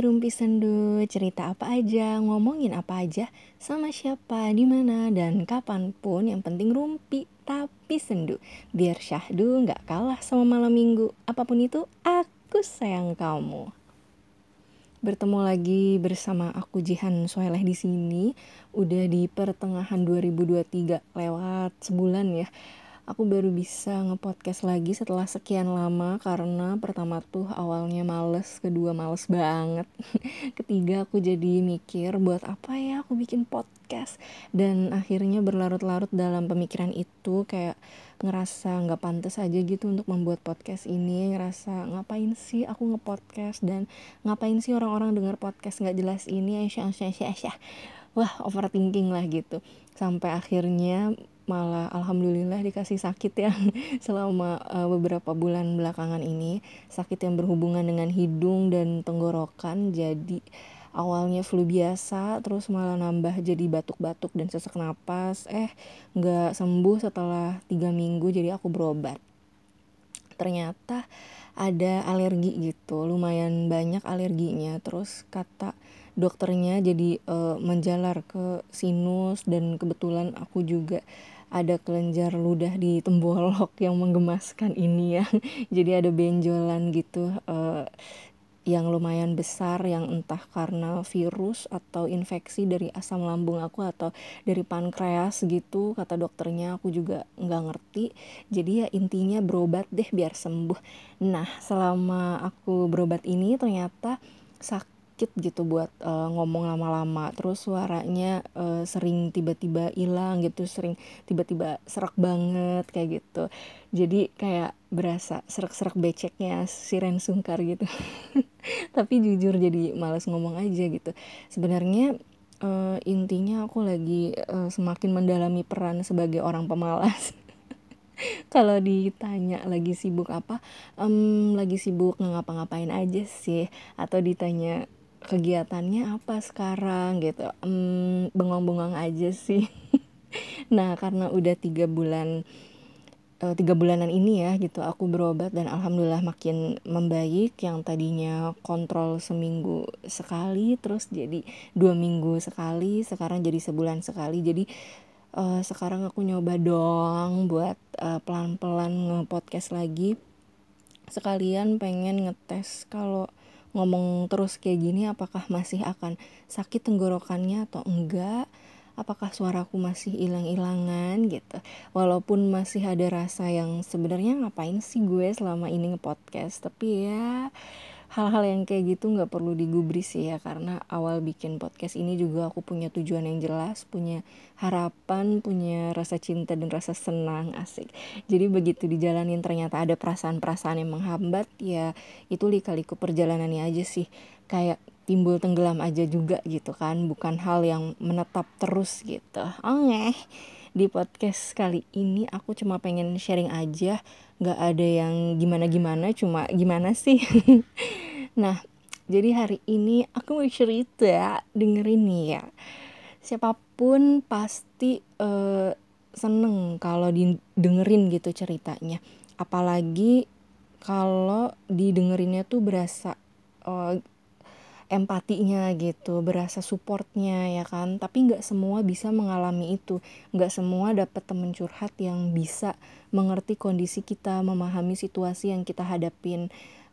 Rumpi Sendu, cerita apa aja, ngomongin apa aja, sama siapa, di mana dan kapan pun yang penting rumpi tapi sendu. Biar syahdu nggak kalah sama malam minggu. Apa pun itu, aku sayang kamu. Bertemu lagi bersama aku Jihan Soeleh di sini. Udah di pertengahan 2023 lewat sebulan ya aku baru bisa ngepodcast lagi setelah sekian lama karena pertama tuh awalnya males, kedua males banget. Ketiga aku jadi mikir buat apa ya aku bikin podcast? Dan akhirnya berlarut-larut dalam pemikiran itu kayak ngerasa nggak pantas aja gitu untuk membuat podcast ini ngerasa ngapain sih aku ngepodcast? Dan ngapain sih orang-orang denger podcast nggak jelas ini? Aisyah aisyah aisyah wah overthinking lah gitu. Sampai akhirnya malah alhamdulillah dikasih sakit ya selama uh, beberapa bulan belakangan ini. Sakit yang berhubungan dengan hidung dan tenggorokan. Jadi awalnya flu biasa terus malah nambah jadi batuk-batuk dan sesak napas. Eh nggak sembuh setelah tiga minggu jadi aku berobat. Ternyata ada alergi gitu lumayan banyak alerginya. Terus kata dokternya jadi uh, menjalar ke sinus dan kebetulan aku juga ada kelenjar ludah di tembolok yang menggemaskan ini ya. Jadi ada benjolan gitu uh, yang lumayan besar yang entah karena virus atau infeksi dari asam lambung aku atau dari pankreas gitu kata dokternya aku juga nggak ngerti. Jadi ya intinya berobat deh biar sembuh. Nah selama aku berobat ini ternyata sakit sakit gitu buat uh, ngomong lama-lama. Terus suaranya uh, sering tiba-tiba hilang gitu sering tiba-tiba serak banget kayak gitu. Jadi kayak berasa serak-serak beceknya siren sungkar gitu. Tapi jujur jadi males ngomong aja gitu. Sebenarnya uh, intinya aku lagi uh, semakin mendalami peran sebagai orang pemalas. Kalau ditanya lagi sibuk apa um, lagi sibuk ngapa-ngapain aja sih. Atau ditanya kegiatannya apa sekarang gitu? Hmm, bengong-bengong aja sih. Nah karena udah tiga bulan uh, tiga bulanan ini ya gitu aku berobat dan alhamdulillah makin membaik. Yang tadinya kontrol seminggu sekali terus jadi dua minggu sekali sekarang jadi sebulan sekali. Jadi uh, sekarang aku nyoba dong buat uh, pelan-pelan nge-podcast lagi. Sekalian pengen ngetes kalau ngomong terus kayak gini apakah masih akan sakit tenggorokannya atau enggak? Apakah suaraku masih hilang-hilangan gitu. Walaupun masih ada rasa yang sebenarnya ngapain sih gue selama ini ngepodcast tapi ya hal-hal yang kayak gitu nggak perlu digubris sih ya karena awal bikin podcast ini juga aku punya tujuan yang jelas punya harapan punya rasa cinta dan rasa senang asik. Jadi begitu dijalanin ternyata ada perasaan-perasaan yang menghambat ya itu lika-liku perjalanannya aja sih. Kayak timbul tenggelam aja juga gitu kan bukan hal yang menetap terus gitu. Oh di podcast kali ini aku cuma pengen sharing aja. Nggak ada yang gimana-gimana cuma gimana sih? Nah jadi hari ini aku mau cerita dengerin nih ya. Siapa pun pasti uh, seneng kalau didengerin gitu ceritanya. Apalagi kalau didengerinnya tuh berasa uh, empatinya gitu berasa supportnya ya kan? Tapi nggak semua bisa mengalami itu. Nggak semua dapat temen curhat yang bisa mengerti kondisi kita memahami situasi yang kita hadapin.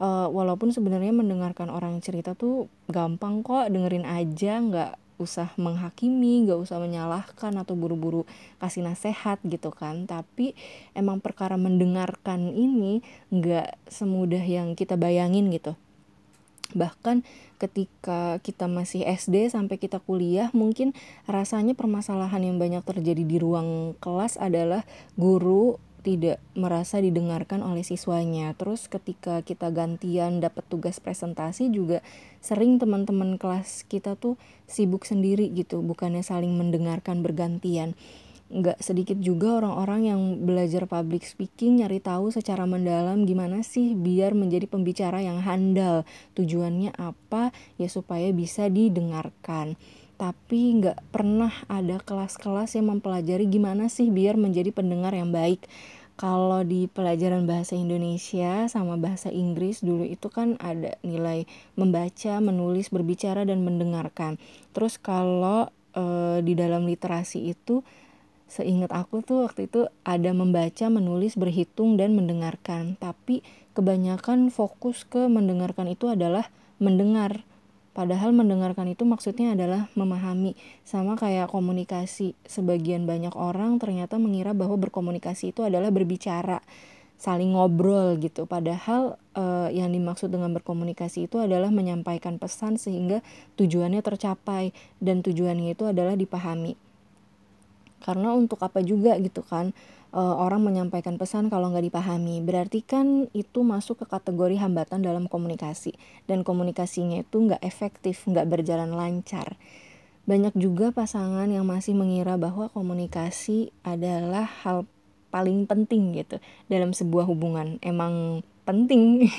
Uh, walaupun sebenarnya mendengarkan orang cerita tuh gampang kok dengerin aja nggak usah menghakimi, nggak usah menyalahkan atau buru-buru kasih nasihat gitu kan. Tapi emang perkara mendengarkan ini nggak semudah yang kita bayangin gitu bahkan ketika kita masih SD sampai kita kuliah mungkin rasanya permasalahan yang banyak terjadi di ruang kelas adalah guru tidak merasa didengarkan oleh siswanya. Terus ketika kita gantian dapat tugas presentasi juga sering teman-teman kelas kita tuh sibuk sendiri gitu, bukannya saling mendengarkan bergantian nggak sedikit juga orang-orang yang belajar public speaking nyari tahu secara mendalam gimana sih biar menjadi pembicara yang handal tujuannya apa ya supaya bisa didengarkan tapi nggak pernah ada kelas-kelas yang mempelajari gimana sih biar menjadi pendengar yang baik kalau di pelajaran bahasa Indonesia sama bahasa Inggris dulu itu kan ada nilai membaca, menulis, berbicara dan mendengarkan. Terus kalau e, di dalam literasi itu seingat aku tuh waktu itu ada membaca, menulis, berhitung dan mendengarkan. Tapi kebanyakan fokus ke mendengarkan itu adalah mendengar Padahal mendengarkan itu maksudnya adalah memahami, sama kayak komunikasi. Sebagian banyak orang ternyata mengira bahwa berkomunikasi itu adalah berbicara, saling ngobrol gitu. Padahal eh, yang dimaksud dengan berkomunikasi itu adalah menyampaikan pesan sehingga tujuannya tercapai dan tujuannya itu adalah dipahami. Karena untuk apa juga gitu kan? uh, orang menyampaikan pesan kalau nggak dipahami. Berarti kan itu masuk ke kategori hambatan dalam komunikasi. Dan komunikasinya itu nggak efektif, nggak berjalan lancar. Banyak juga pasangan yang masih mengira bahwa komunikasi adalah hal paling penting gitu dalam sebuah hubungan. Emang penting.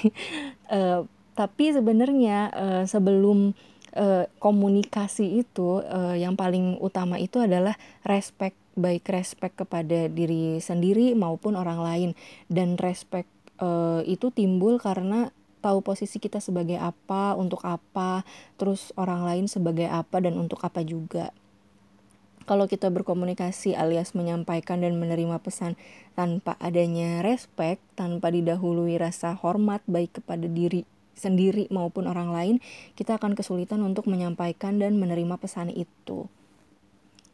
uh, tapi sebenarnya uh, sebelum uh, komunikasi itu uh, yang paling utama itu adalah respect baik respect kepada diri sendiri maupun orang lain dan respect uh, itu timbul karena tahu posisi kita sebagai apa, untuk apa, terus orang lain sebagai apa dan untuk apa juga. Kalau kita berkomunikasi alias menyampaikan dan menerima pesan tanpa adanya respect, tanpa didahului rasa hormat baik kepada diri sendiri maupun orang lain, kita akan kesulitan untuk menyampaikan dan menerima pesan itu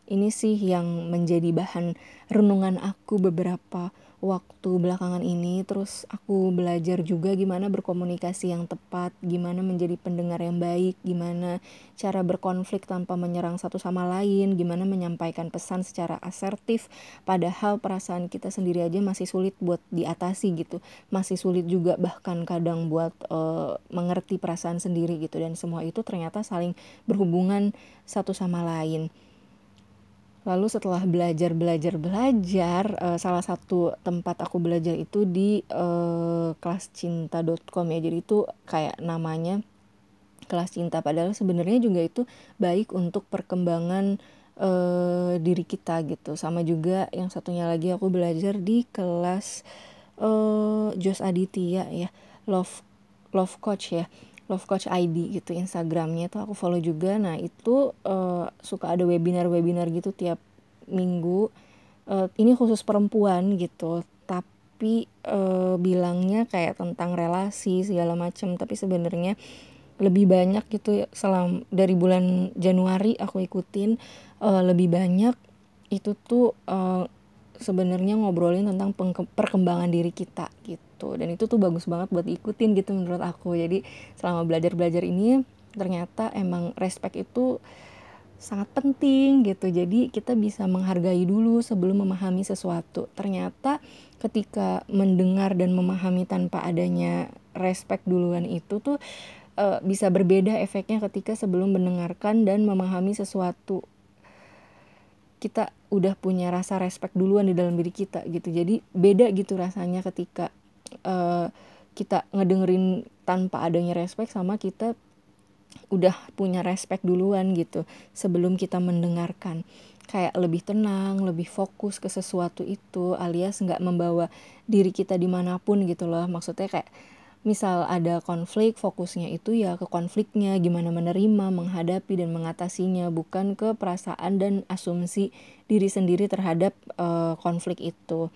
ini sih yang menjadi bahan renungan aku beberapa waktu belakangan ini. Terus aku belajar juga gimana berkomunikasi yang tepat gimana menjadi pendengar yang baik gimana cara berkonflik tanpa menyerang satu sama lain gimana menyampaikan pesan secara asertif. Padahal perasaan kita sendiri aja masih sulit buat diatasi gitu. Masih sulit juga bahkan kadang buat uh, mengerti perasaan sendiri gitu. Dan semua itu ternyata saling berhubungan satu sama lain Lalu setelah belajar belajar belajar, uh, salah satu tempat aku belajar itu di uh, kelascinta.com ya. Jadi itu kayak namanya kelas cinta. Padahal sebenarnya juga itu baik untuk perkembangan uh, diri kita gitu. Sama juga yang satunya lagi aku belajar di kelas uh, Jos Aditya ya, love love coach ya. Love Coach ID gitu Instagramnya tuh aku follow juga. Nah itu uh, suka ada webinar-webinar gitu tiap minggu. Uh, ini khusus perempuan gitu tapi uh, bilangnya kayak tentang relasi segala macam tapi sebenarnya lebih banyak gitu selam dari bulan Januari aku ikutin uh, lebih banyak itu tuh uh, sebenarnya ngobrolin tentang perkembangan diri kita gitu. Dan itu tuh bagus banget buat ikutin gitu menurut aku. Jadi selama belajar belajar ini ternyata emang respect itu sangat penting gitu. Jadi kita bisa menghargai dulu sebelum memahami sesuatu. Ternyata ketika mendengar dan memahami tanpa adanya respect duluan itu tuh e, bisa berbeda efeknya ketika sebelum mendengarkan dan memahami sesuatu kita udah punya rasa respect duluan di dalam diri kita gitu. Jadi beda gitu rasanya ketika uh, kita ngedengerin tanpa adanya respect sama kita udah punya respect duluan gitu sebelum kita mendengarkan. Kayak lebih tenang lebih fokus ke sesuatu itu alias nggak membawa diri kita di mana pun gitu loh. Maksudnya kayak misal ada konflik fokusnya itu ya ke konfliknya gimana menerima menghadapi dan mengatasinya bukan ke perasaan dan asumsi diri sendiri terhadap uh, konflik itu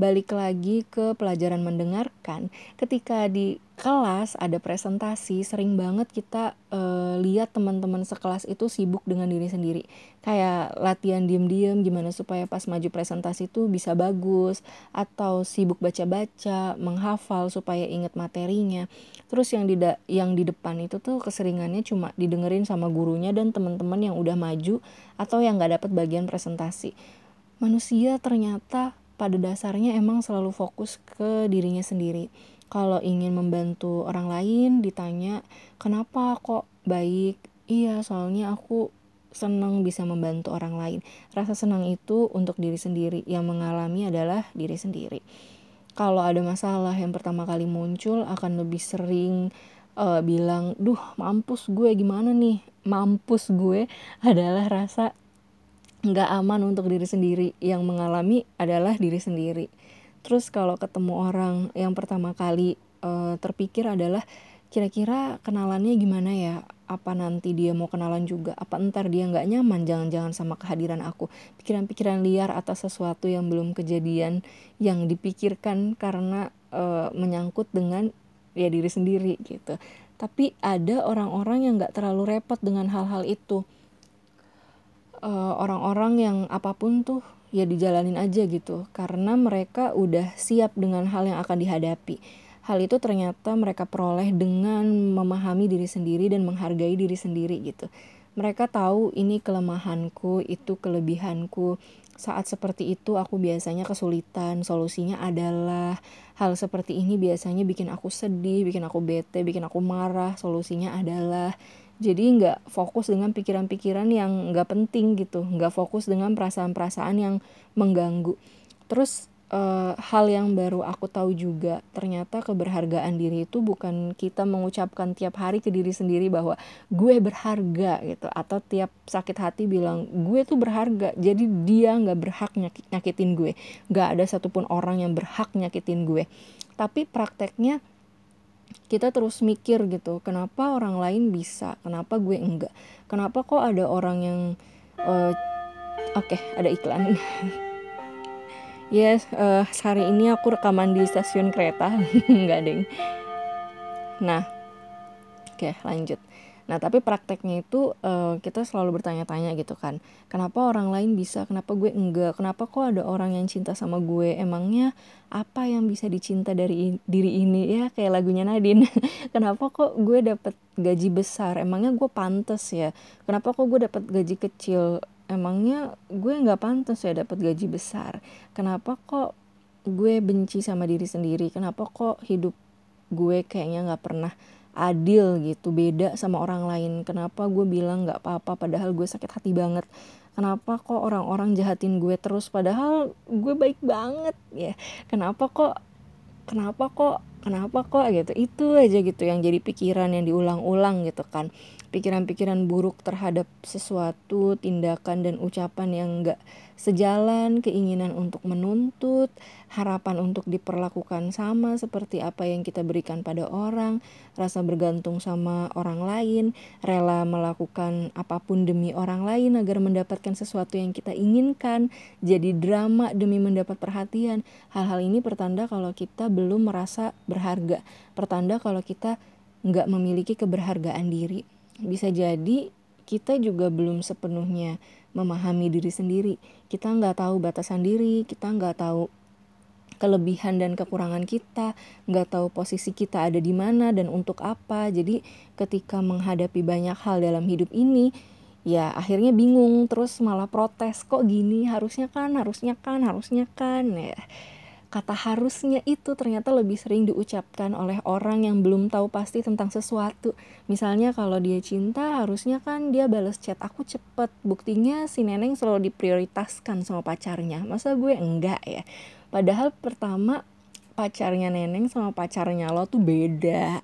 balik lagi ke pelajaran mendengarkan. Ketika di kelas ada presentasi sering banget kita uh, lihat teman-teman sekelas itu sibuk dengan diri sendiri. Kayak latihan diem-diem gimana supaya pas maju presentasi itu bisa bagus atau sibuk baca-baca menghafal supaya inget materinya. Terus yang di yang di depan itu tuh keseringannya cuma didengerin sama gurunya dan teman-teman yang udah maju atau yang nggak dapat bagian presentasi. Manusia ternyata pada dasarnya emang selalu fokus ke dirinya sendiri. Kalau ingin membantu orang lain ditanya, "Kenapa kok baik?" Iya, soalnya aku senang bisa membantu orang lain. Rasa senang itu untuk diri sendiri, yang mengalami adalah diri sendiri. Kalau ada masalah yang pertama kali muncul akan lebih sering uh, bilang, "Duh, mampus gue gimana nih?" Mampus gue adalah rasa nggak aman untuk diri sendiri yang mengalami adalah diri sendiri. Terus kalau ketemu orang yang pertama kali uh, terpikir adalah kira-kira kenalannya gimana ya? Apa nanti dia mau kenalan juga? Apa entar dia nggak nyaman? Jangan-jangan sama kehadiran aku. Pikiran-pikiran liar atas sesuatu yang belum kejadian yang dipikirkan karena uh, menyangkut dengan ya diri sendiri gitu. Tapi ada orang-orang yang nggak terlalu repot dengan hal-hal itu eh, orang-orang uh, yang apa pun tuh ya dijalanin aja gitu karena mereka udah siap dengan hal yang akan dihadapi Hal itu ternyata mereka peroleh dengan memahami diri sendiri dan menghargai diri sendiri gitu. Mereka tahu ini kelemahanku, itu kelebihanku. Saat seperti itu aku biasanya kesulitan. Solusinya adalah hal seperti ini biasanya bikin aku sedih, bikin aku bete, bikin aku marah. Solusinya adalah jadi nggak fokus dengan pikiran-pikiran yang nggak penting gitu, nggak fokus dengan perasaan-perasaan yang mengganggu. Terus uh, hal yang baru aku tahu juga ternyata keberhargaan diri itu bukan kita mengucapkan tiap hari ke diri sendiri bahwa gue berharga gitu. Atau tiap sakit hati bilang gue tuh berharga. Jadi dia nggak berhak nyakit nyakitin gue. Nggak ada satupun orang yang berhak nyakitin gue. Tapi prakteknya kita terus mikir gitu kenapa orang lain bisa kenapa gue enggak kenapa kok ada orang yang uh, oke okay, ada iklan Yes, uh, hari ini aku rekaman di stasiun kereta. Enggak, Deng. Nah, oke, okay, lanjut. Nah, tapi prakteknya itu uh, kita selalu bertanya-tanya gitu kan. Kenapa orang lain bisa, kenapa gue enggak? Kenapa kok ada orang yang cinta sama gue? Emangnya apa yang bisa dicinta dari diri ini? Ya, kayak lagunya Nadine. kenapa kok gue dapet gaji besar? Emangnya gue pantas ya? Kenapa kok gue dapet gaji kecil? emangnya gue nggak pantas ya dapat gaji besar kenapa kok gue benci sama diri sendiri kenapa kok hidup gue kayaknya nggak pernah adil gitu beda sama orang lain. Kenapa gue bilang nggak apa-apa padahal gue sakit hati banget? Kenapa kok orang-orang jahatin gue terus padahal gue baik banget? Ya kenapa kok kenapa kok kenapa kok gitu? Itu aja gitu yang jadi pikiran yang diulang-ulang gitu kan pikiran-pikiran buruk terhadap sesuatu tindakan dan ucapan yang enggak sejalan keinginan untuk menuntut harapan untuk diperlakukan sama seperti apa yang kita berikan pada orang rasa bergantung sama orang lain rela melakukan apa pun demi orang lain agar mendapatkan sesuatu yang kita inginkan jadi drama demi mendapat perhatian. Hal-hal ini pertanda kalau kita belum merasa berharga pertanda kalau kita nggak memiliki keberhargaan diri bisa jadi kita juga belum sepenuhnya memahami diri sendiri. Kita nggak tahu batasan diri kita nggak tahu kelebihan dan kekurangan kita, nggak tahu posisi kita ada di mana dan untuk apa. Jadi ketika menghadapi banyak hal dalam hidup ini, ya akhirnya bingung terus malah protes kok gini? Harusnya kan harusnya kan harusnya kan. Ya kata harusnya itu ternyata lebih sering diucapkan oleh orang yang belum tahu pasti tentang sesuatu. Misalnya kalau dia cinta harusnya kan dia balas chat aku cepet. Buktinya si neneng selalu diprioritaskan sama pacarnya. Masa gue enggak ya? Padahal pertama pacarnya neneng sama pacarnya lo tuh beda.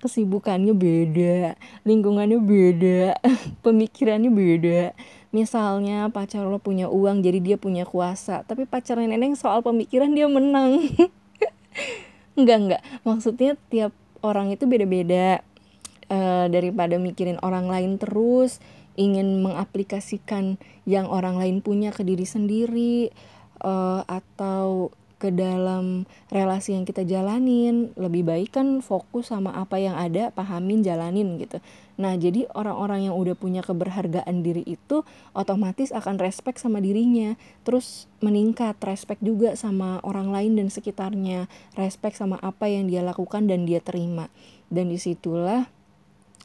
Kesibukannya beda lingkungannya beda pemikirannya beda. Misalnya pacar lo punya uang jadi dia punya kuasa. Tapi pacarnya neneng soal pemikiran dia menang. Enggak enggak. Maksudnya tiap orang itu beda-beda. Uh, daripada mikirin orang lain terus ingin mengaplikasikan yang orang lain punya ke diri sendiri uh, atau ke dalam relasi yang kita jalanin lebih baik kan fokus sama apa yang ada pahamin jalanin gitu. Nah jadi orang-orang yang udah punya keberhargaan diri itu otomatis akan respect sama dirinya terus meningkat respect juga sama orang lain dan sekitarnya respect sama apa yang dia lakukan dan dia terima. Dan di situlah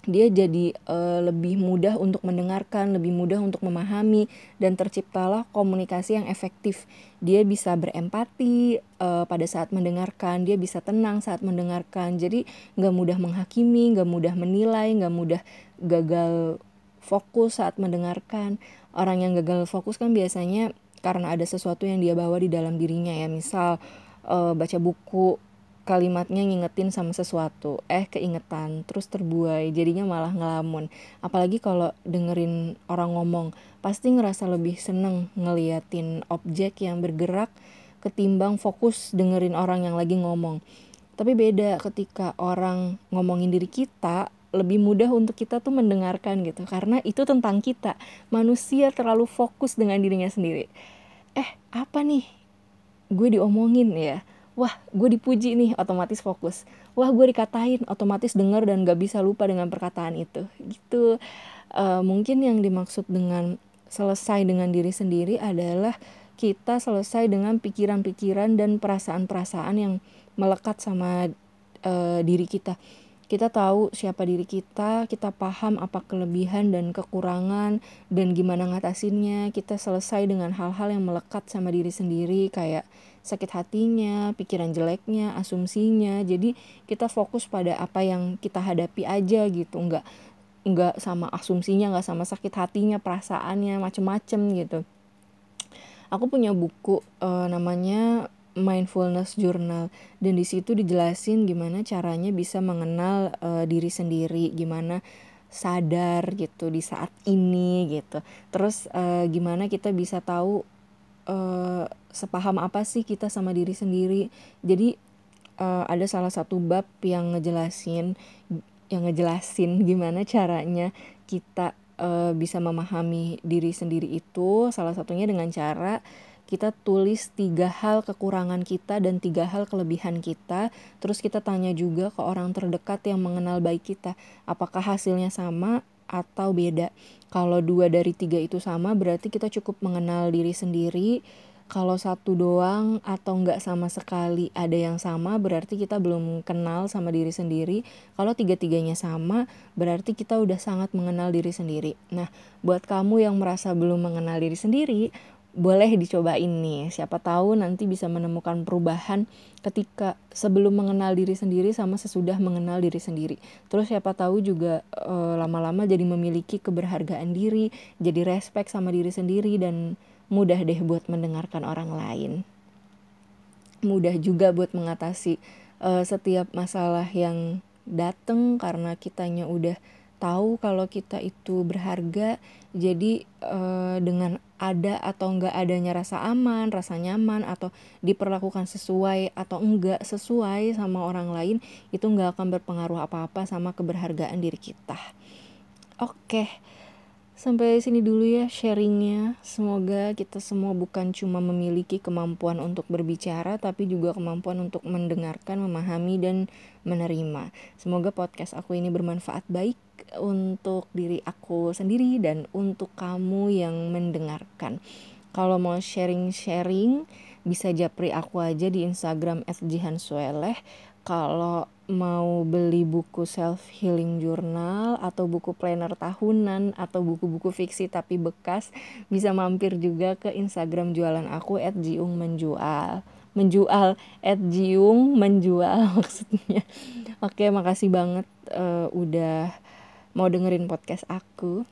dia jadi uh, lebih mudah untuk mendengarkan, lebih mudah untuk memahami, dan terciptalah komunikasi yang efektif. Dia bisa berempati uh, pada saat mendengarkan, dia bisa tenang saat mendengarkan. Jadi nggak mudah menghakimi, nggak mudah menilai, nggak mudah gagal fokus saat mendengarkan. Orang yang gagal fokus kan biasanya karena ada sesuatu yang dia bawa di dalam dirinya ya, misal uh, baca buku kalimatnya ngingetin sama sesuatu. Eh keingetan terus terbuai jadinya malah ngelamun. Apalagi kalau dengerin orang ngomong pasti ngerasa lebih seneng ngeliatin objek yang bergerak ketimbang fokus dengerin orang yang lagi ngomong. Tapi beda ketika orang ngomongin diri kita lebih mudah untuk kita tuh mendengarkan gitu. Karena itu tentang kita. Manusia terlalu fokus dengan dirinya sendiri. Eh apa nih? Gue diomongin ya wah gue dipuji nih otomatis fokus. Wah gue dikatain otomatis denger dan gak bisa lupa dengan perkataan itu. Gitu. Uh, mungkin yang dimaksud dengan selesai dengan diri sendiri adalah kita selesai dengan pikiran-pikiran dan perasaan-perasaan yang melekat sama uh, diri kita. Kita tahu siapa diri kita, kita paham apa kelebihan dan kekurangan dan gimana ngatasinnya. Kita selesai dengan hal-hal yang melekat sama diri sendiri kayak sakit hatinya, pikiran jeleknya, asumsinya. Jadi kita fokus pada apa yang kita hadapi aja gitu, nggak nggak sama asumsinya, nggak sama sakit hatinya, perasaannya, macem-macem gitu. Aku punya buku uh, namanya mindfulness journal dan di situ dijelasin gimana caranya bisa mengenal uh, diri sendiri gimana sadar gitu di saat ini gitu terus uh, gimana kita bisa tahu uh, sepaham apa sih kita sama diri sendiri. Jadi uh, ada salah satu bab yang ngejelasin yang ngejelasin gimana caranya kita uh, bisa memahami diri sendiri itu. Salah satunya dengan cara kita tulis tiga hal kekurangan kita dan tiga hal kelebihan kita. Terus kita tanya juga ke orang terdekat yang mengenal baik kita, apakah hasilnya sama atau beda. Kalau dua dari tiga itu sama, berarti kita cukup mengenal diri sendiri. Kalau satu doang atau nggak sama sekali ada yang sama, berarti kita belum kenal sama diri sendiri. Kalau tiga-tiganya sama, berarti kita udah sangat mengenal diri sendiri. Nah, buat kamu yang merasa belum mengenal diri sendiri, boleh dicobain nih. Siapa tahu nanti bisa menemukan perubahan ketika sebelum mengenal diri sendiri sama sesudah mengenal diri sendiri. Terus siapa tahu juga eh, lama-lama jadi memiliki keberhargaan diri jadi respect sama diri sendiri dan mudah deh buat mendengarkan orang lain. Mudah juga buat mengatasi uh, setiap masalah yang dateng karena kitanya udah tahu kalau kita itu berharga jadi uh, dengan ada atau enggak adanya rasa aman, rasa nyaman atau diperlakukan sesuai atau enggak sesuai sama orang lain itu enggak akan berpengaruh apa-apa sama keberhargaan diri kita. Oke. Sampai sini dulu ya sharingnya. Semoga kita semua bukan cuma memiliki kemampuan untuk berbicara, tapi juga kemampuan untuk mendengarkan, memahami, dan menerima. Semoga podcast aku ini bermanfaat baik untuk diri aku sendiri dan untuk kamu yang mendengarkan. Kalau mau sharing-sharing bisa japri aku aja di Instagram @jihansueleh. Kalau mau beli buku self healing journal atau buku planner tahunan atau buku-buku fiksi tapi bekas bisa mampir juga ke Instagram jualan aku @jiung menjual menjual @jiung menjual maksudnya oke makasih banget uh, udah mau dengerin podcast aku.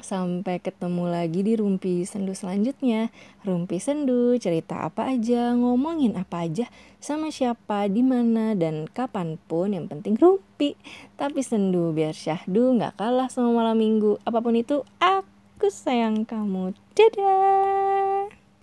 Sampai ketemu lagi di Rumpi Sendu selanjutnya. Rumpi Sendu, cerita apa aja, ngomongin apa aja, sama siapa, di mana dan kapan pun yang penting rumpi. Tapi sendu biar syahdu nggak kalah sama malam minggu. Apa pun itu, aku sayang kamu. Dadah!